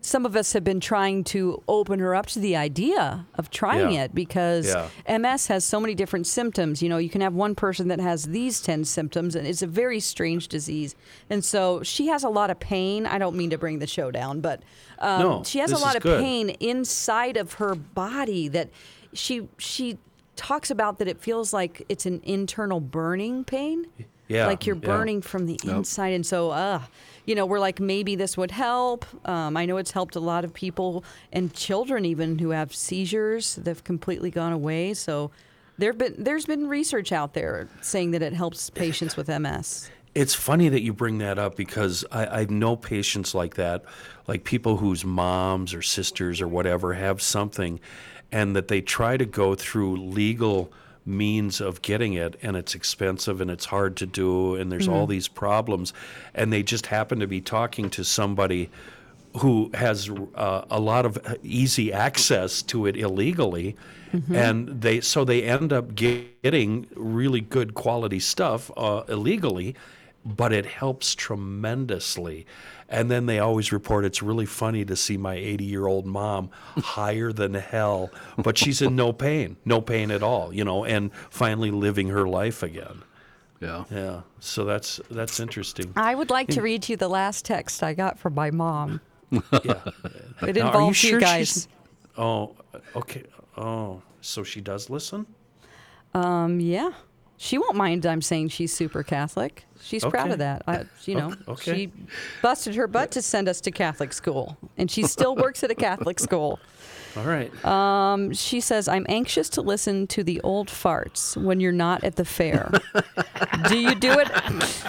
some of us have been trying to open her up to the idea of trying Yeah. it because Yeah. MS has so many different symptoms. You know, you can have one person that has these 10 symptoms, and it's a very strange disease. And so she has a lot of pain. I don't mean to bring the show down, but um, No, she has a lot of good. pain inside of her body that she she talks about that it feels like it's an internal burning pain. Yeah, Like you're yeah. burning from the inside. And so, uh, you know, we're like, maybe this would help. Um, I know it's helped a lot of people and children even who have seizures that have completely gone away. So there been, there's been research out there saying that it helps patients with MS. It's funny that you bring that up because I, I know patients like that, like people whose moms or sisters or whatever have something, and that they try to go through legal means of getting it and it's expensive and it's hard to do and there's all these problems and they just happen to be talking to somebody who has uh, a lot of easy access to it illegally and they so they end up getting really good quality stuff uh, illegally but it helps tremendously and then they always report it's really funny to see my 80 year old mom higher than hell but she's in no pain no pain at all you know and finally living her life again Yeah. yeah so that's that's interesting I would like to read you the last text I got from my mom. yeah [laughs] It Now, are you involves you, sure guys. she's- oh okay oh so she does listen Um, yeah. She won't mind I'm saying she's super Catholic. She's proud of that. I, you know, okay. she busted her butt to send us to Catholic school, and she still [laughs] works at a Catholic school. all right Um, she says, I'm anxious to listen to the old farts when you're not at the fair. do you do it? [laughs]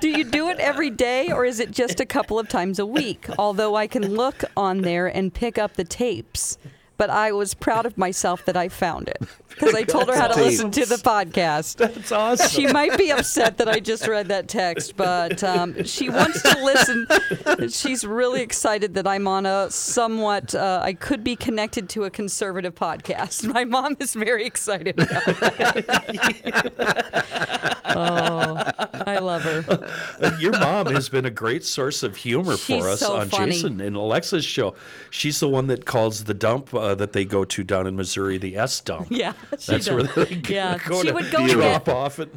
Do you do it every day or is it just a couple of times a week? Although I can look on there and pick up the tapes. But I was proud of myself that I found it because I told her how to listen to the podcast. that's awesome She might be upset that I just read that text, but um, she wants to listen. She's really excited that I'm on a somewhat, uh, I could be connected to a conservative podcast. My mom is very excited about that. oh, I love her. Your mom has been a great source of humor She's for us so on funny. Jason and Alexa's show. She's the one that calls the dump uh, that they go to down in Missouri the S dump. [laughs] Yeah, she That's where they go Yeah, go she to would go to drop get- off it.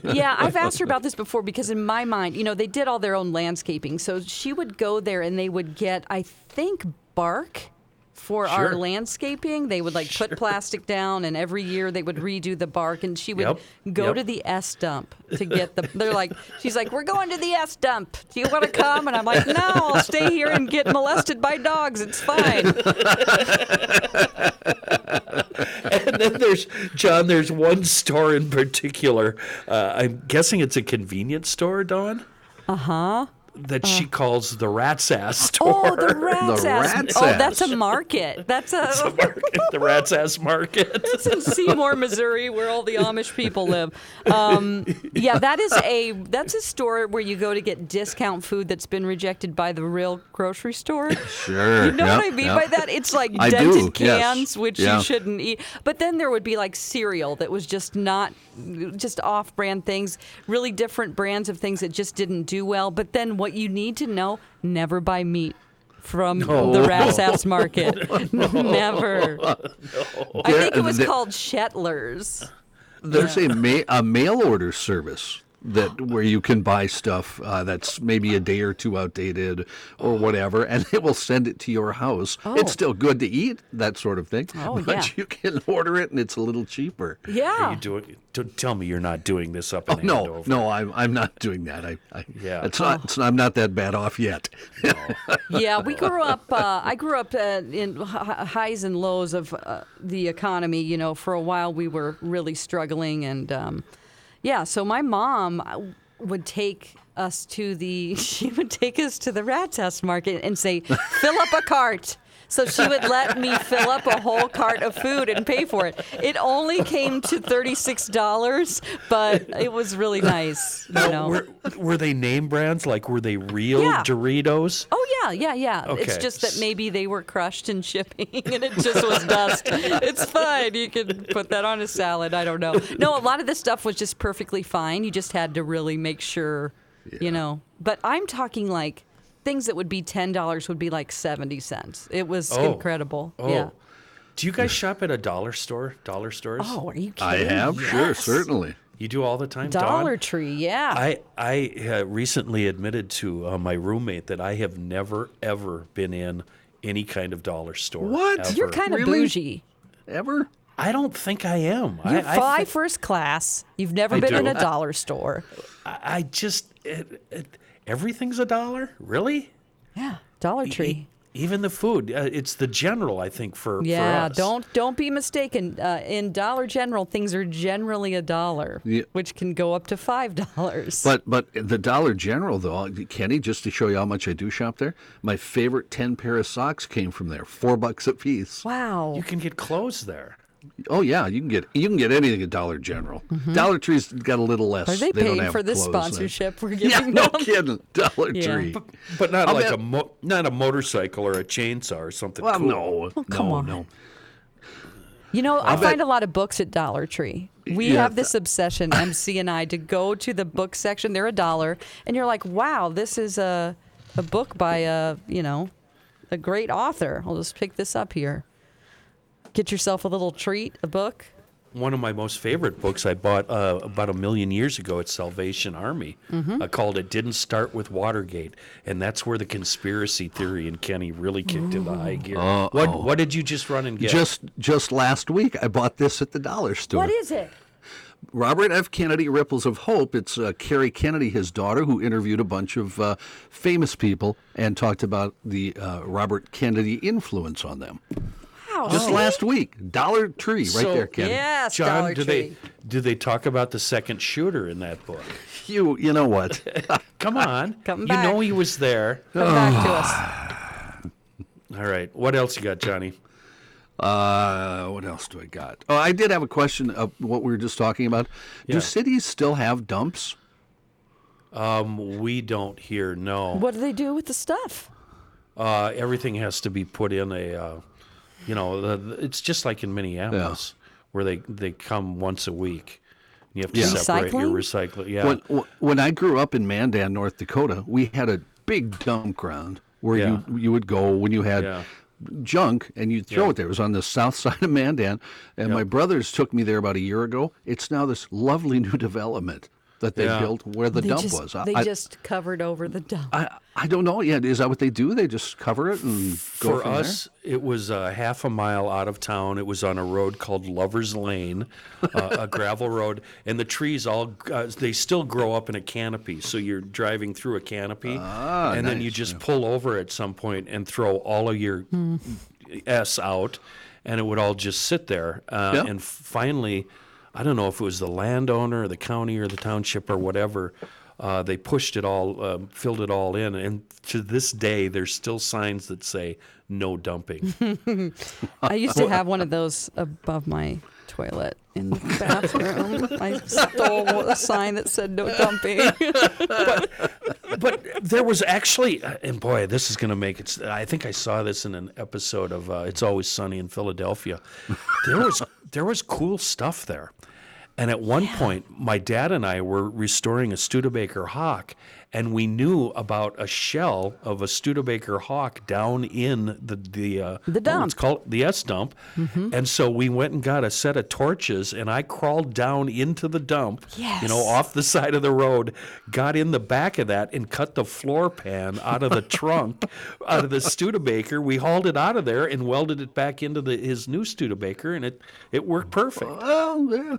[laughs] yeah, I've asked her about this before because in my mind, you know, they did all their own landscaping. So she would go there and they would get, I think, bark for our landscaping. They would like put plastic down and every year they would redo the bark and she would Yep, go yep. to the S dump to get the they're like she's like, We're going to the S dump. Do you want to come? And I'm like, No, I'll stay here and get molested by dogs. It's fine. [laughs] and then there's John. There's one store in particular. Uh, I'm guessing it's a convenience store, Dawn. Uh huh. That she calls the rat's ass store. Oh, the rat's [laughs] The ass. rat's oh, that's a market. That's a market, the rat's ass market. [laughs] It's in Seymour, Missouri, where all the Amish people live. Um, yeah, that is a that's a store where you go to get discount food that's been rejected by the real grocery store. Sure. You know Yep, what I mean yep. by that? It's like I dented do, yes. cans, which Yeah. you shouldn't eat. But then there would be like cereal that was just not, just off-brand things, really different brands of things that just didn't do well. But then what you need to know: never buy meat from the rat's ass market. [laughs] [laughs] never. [laughs] I think it was called Shetler's. There's a ma- a mail order service that where you can buy stuff uh, that's maybe a day or two outdated or whatever, and [laughs] it will send it to your house. Oh. It's still good to eat, that sort of thing. Oh, but yeah. you can [laughs] order it, and it's a little cheaper. Yeah. Are you doing? Don't tell me you're not doing this up in Oh, No, Andover. no, I'm I'm not doing that. I, I Yeah. it's not. It's, I'm not that bad off yet. [laughs] yeah, we grew up. Uh, I grew up uh, in highs and lows of uh, the economy. You know, for a while we were really struggling, and um, yeah. So my mom uh, would take us to the. [laughs] She would take us to the rat House Market and say, "Fill up a cart." So she would let me fill up a whole cart of food and pay for it. It only came to thirty-six dollars, but it was really nice. You Now, know. were, were they name brands? Like, were they real Yeah. Doritos? Oh yeah, yeah, yeah. It's just that maybe they were crushed in shipping [laughs] and it just was dust. It's fine. You can put that on a salad. I don't know. No, a lot of this stuff was just perfectly fine. You just had to really make sure, you know. But I'm talking like things that would be ten dollars would be like seventy cents. It was Oh. incredible. Oh. Yeah. Do you guys shop at a dollar store? Dollar stores? Oh, are you kidding? I have, sure, certainly. You do all the time, Dawn? Dollar Tree, yeah. I I uh, recently admitted to uh, my roommate that I have never ever been in any kind of dollar store. What? ever. You're kind of Really? bougie. Ever? I don't think I am. You I, I, fly first class. You've never I been in a dollar store. I I just it, it, everything's a dollar. Really? Yeah, Dollar E- Tree. even the food. Uh, it's the general, I think, for for Yeah, us. don't don't be mistaken. Uh, in Dollar General, things are generally a dollar, Yeah. which can go up to five dollars. But but the Dollar General though, Kenny, just to show you how much I do shop there, my favorite ten pair of socks came from there, four bucks a piece. wow, You can get clothes there. Oh yeah, you can get you can get anything at Dollar General. Dollar Tree's got a little less. Mm-hmm. Are they, don't paying have for this clothes there. sponsorship we're Yeah, giving no kidding. Dollar Yeah. Tree. But not I'll like bet- a mo- not a motorcycle or a chainsaw or something. Well, cool. no, Oh, come no, on. no. You know, I bet- find a lot of books at Dollar Tree. We Yeah. have this obsession, MC and I, to go to the book section. They're a dollar, and you're like, "Wow, this is a a book by a you know a great author." I'll just pick this up here. Get yourself a little treat, a book. One of my most favorite books I bought uh, about a million years ago at Salvation Army Mm-hmm. uh, called "It Didn't Start with Watergate," and that's where the conspiracy theory in Kenny really kicked into high gear. What What did you just run and get? Just just last week, I bought this at the dollar store. What is it? Robert F. Kennedy, Ripples of Hope. It's uh, Kerry Kennedy, his daughter, who interviewed a bunch of uh, famous people and talked about the uh, Robert Kennedy influence on them. Wow, Just see? last week, Dollar Tree, right So- there, Kenny. Yes, John, Dollar do Tree. they do they talk about the second shooter in that book? [laughs] You, you know what? [laughs] Come on, [laughs] Come you know he was there. Come back to us. [sighs] All right, what else you got, Johnny? Uh, what else do I got? Oh, I did have a question of what we were just talking about. Yeah. Do cities still have dumps? Um, we don't here. No, What do they do with the stuff? uh, everything has to be put in a. Uh, you know, the, the- it's just like in Minneapolis, where they they come once a week. You have to Yeah. separate your Recycling? recycling. Yeah. When, when I grew up in Mandan, North Dakota, we had a big dump ground where Yeah. you you would go when you had Yeah. junk and you'd throw Yeah. it there. It was on the south [laughs] side of Mandan, and my brothers took me there about a year ago. It's now this lovely new [laughs] development that they Yeah. built where the they dump just, was. I- They I, just covered over the dump. I, I don't know. Yeah, is that what they do? They just cover it and go For from us, it was uh, half a mile out of town. It was on a road called Lovers Lane, uh, a [laughs] gravel road, and the trees all uh, they still grow up in a canopy. So you're driving through a canopy, and then you nice, just pull over at some point and throw all of your s out, and it would all just sit there. Uh, Yeah. And finally, I don't know if it was the landowner or the county or the township or whatever. Uh, they pushed it all, uh, filled it all in, and to this day, there's still signs that say "No dumping." [laughs] I used to have one of those above my toilet in the [laughs] bathroom. I stole a sign that said no dumping. [laughs] but there was actually, and boy, this is going to make it. I think I saw this in an episode of uh, "It's Always Sunny in Philadelphia." There was [laughs] there was cool stuff there, and at one point, my dad and I were restoring a Studebaker hawk, and we knew about a shell of a Studebaker hawk down in the the uh, The It's called the S dump, and so we went and got a set of torches, and I crawled down into the dump, you know, off the side of the road, got in the back of that, and cut the floor pan out of the [laughs] trunk, out of the Studebaker. We hauled it out of there and welded it back into the, his new Studebaker, and it it worked perfect. Oh, yeah.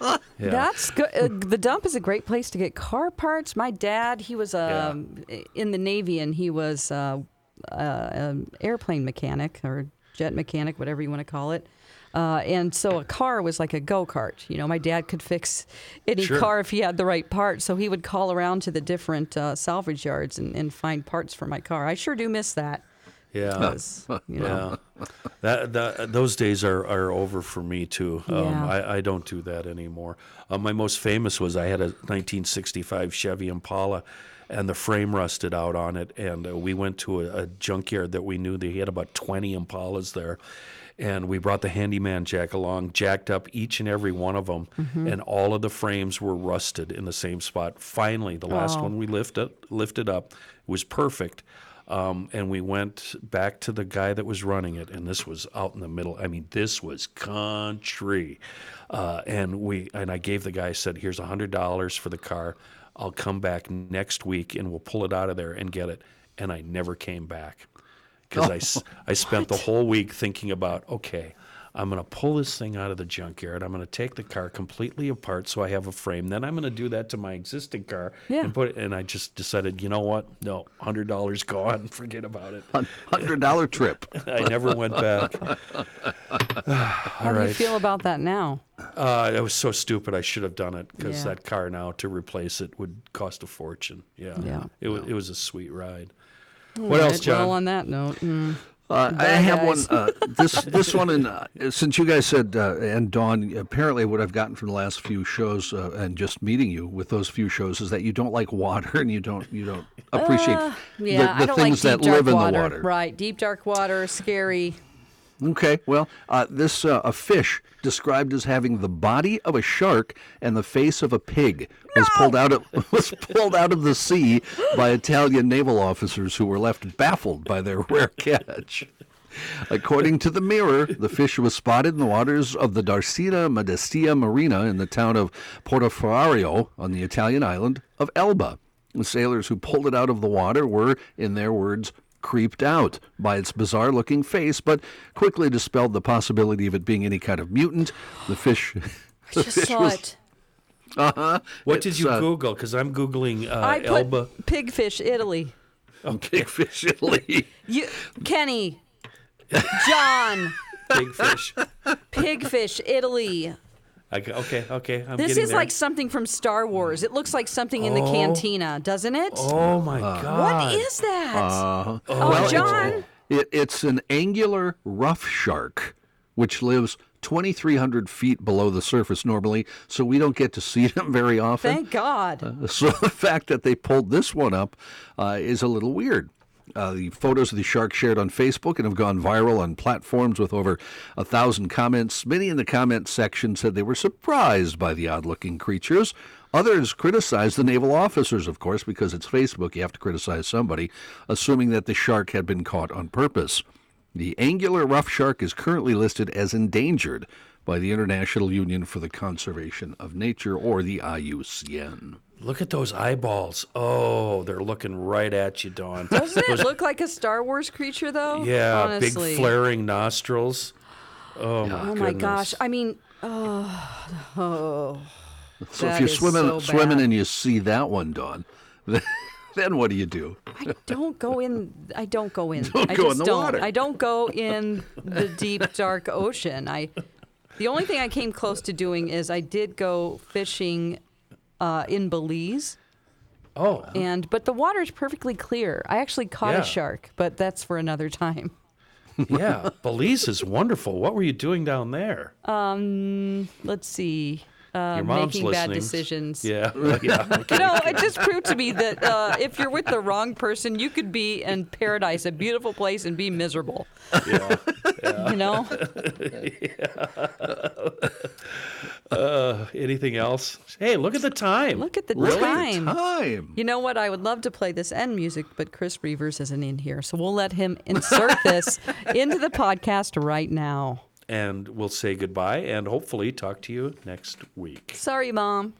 [laughs] Yeah. That's good. Uh, the dump is a great place to get car parts. My dad, he was um, in the Navy and he was uh, uh, an airplane mechanic or jet mechanic, whatever you want to call it. Uh, and so a car was like a go kart. You know, my dad could fix any Sure. car if he had the right part. So he would call around to the different uh, salvage yards and, and find parts for my car. I sure do miss that. Yeah. 'cause, [laughs] you [laughs] know, Yeah, that, that those days are, are over for me too. Um, Yeah. I, I don't do that anymore. Uh, my most famous was I had a 1965 Chevy Impala, and the frame rusted out on it. And uh, we went to a, a junkyard that we knew they had about 20 Impalas there. And we brought the handyman jack along, jacked up each and every one of them, and all of the frames were rusted in the same spot. Finally, the last Oh. one we lifted lifted up was perfect. Um, and we went back to the guy that was running it, and this was out in the middle. I mean, this was country. Uh, and we and I gave the guy I said, "Here's a hundred dollars for the car. I'll come back next week and we'll pull it out of there and get it." And I never came back because I [laughs] I spent the whole week thinking about, okay, I'm going to pull this thing out of the junkyard. I'm going to take the car completely apart so I have a frame. Then I'm going to do that to my existing car Yeah. and put it. And I just decided, you know what? No, hundred dollars gone. [laughs] Forget about it. Hundred dollar trip. [laughs] I never went back. [laughs] how do you feel about that now? Uh, it was so stupid. I should have done it because Yeah. that car now to replace it would cost a fortune. Yeah, Yeah. It was it was a sweet ride. All What else, John? Well, on that note, mm, Uh, I have guys. one. Uh, this [laughs] this one, and uh, since you guys said uh, and Dawn, apparently what I've gotten from the last few shows uh, and just meeting you with those few shows is that you don't like water and you don't you don't appreciate Uh, the, Yeah, the I don't things like deep that live in the water. Right, deep dark water, scary. Okay, well, uh, this uh, a fish described as having the body of a shark and the face of a pig was pulled out of [laughs] was pulled out of the sea by Italian naval officers who were left baffled by their [laughs] rare catch. According to the Mirror, the fish was spotted in the waters of the Darsena Medicea Marina in the town of Portoferraio on the Italian island of Elba. The sailors who pulled it out of the water were, in their words, creeped out by its bizarre looking face, but quickly dispelled the possibility of it being any kind of mutant. The fish. [laughs] I the just fish saw was- it. Uh-huh. What did you uh, Google? Because I'm Googling uh, I put Elba. pigfish, Italy. Big fish Italy. [laughs] You, Kenny, John, Pigfish. pigfish, Italy. I, go- okay, okay. I'm This getting is there. like something from Star Wars. It looks like something in the cantina, doesn't it? Oh my Uh, God! what is that? Uh-huh. oh, Well, it's- John. It, it's an angular rough shark, which lives 2,300 feet below the surface normally, so we don't get to see [laughs] them very often. Thank God. So [laughs] the fact that they pulled this one up uh, is a little weird. Uh, the photos of the shark shared on Facebook and have gone viral on platforms with over a thousand comments. Many in the comment section said they were surprised by the odd-looking creatures. Others criticized the naval officers, of course, because it's Facebook. You have to criticize somebody, assuming that the shark had been caught on purpose. The angular rough shark is currently listed as endangered by the International Union for the Conservation of Nature, or the IUCN. Look at those eyeballs. Oh, they're looking right at you, Dawn. [laughs] Doesn't it look like a Star Wars creature, though? yeah, Honestly. big flaring nostrils. Oh my Oh my gosh! I mean, oh, oh. So That if you're is swimming so swimming and you see that one, Dawn, then, [laughs] then what do you do? I don't go in. I don't go in. [laughs] Don't I go in the don't. water. I don't go in the deep dark ocean. I. The only thing I came close to doing is I did go fishing uh, in Belize, Oh, and but the water's perfectly clear. I actually caught Yeah. a shark, but that's for another time. [laughs] yeah. Belize is wonderful. What were you doing down there? Let's see. Uh, Your mom's making bad decisions. Yeah. [laughs] [laughs] Yeah. Okay. You know, it just proved to me that uh, if you're with the wrong person, you could be in paradise, a beautiful place, and be miserable. yeah. You know? [laughs] Uh, anything else? Hey, look at the time. Look at the Really? time. Time. You know what? I would love to play this end music, but Chris Reavers isn't in here. So we'll let him insert this into the podcast right now. And we'll say goodbye and hopefully talk to you next week. Sorry, Mom.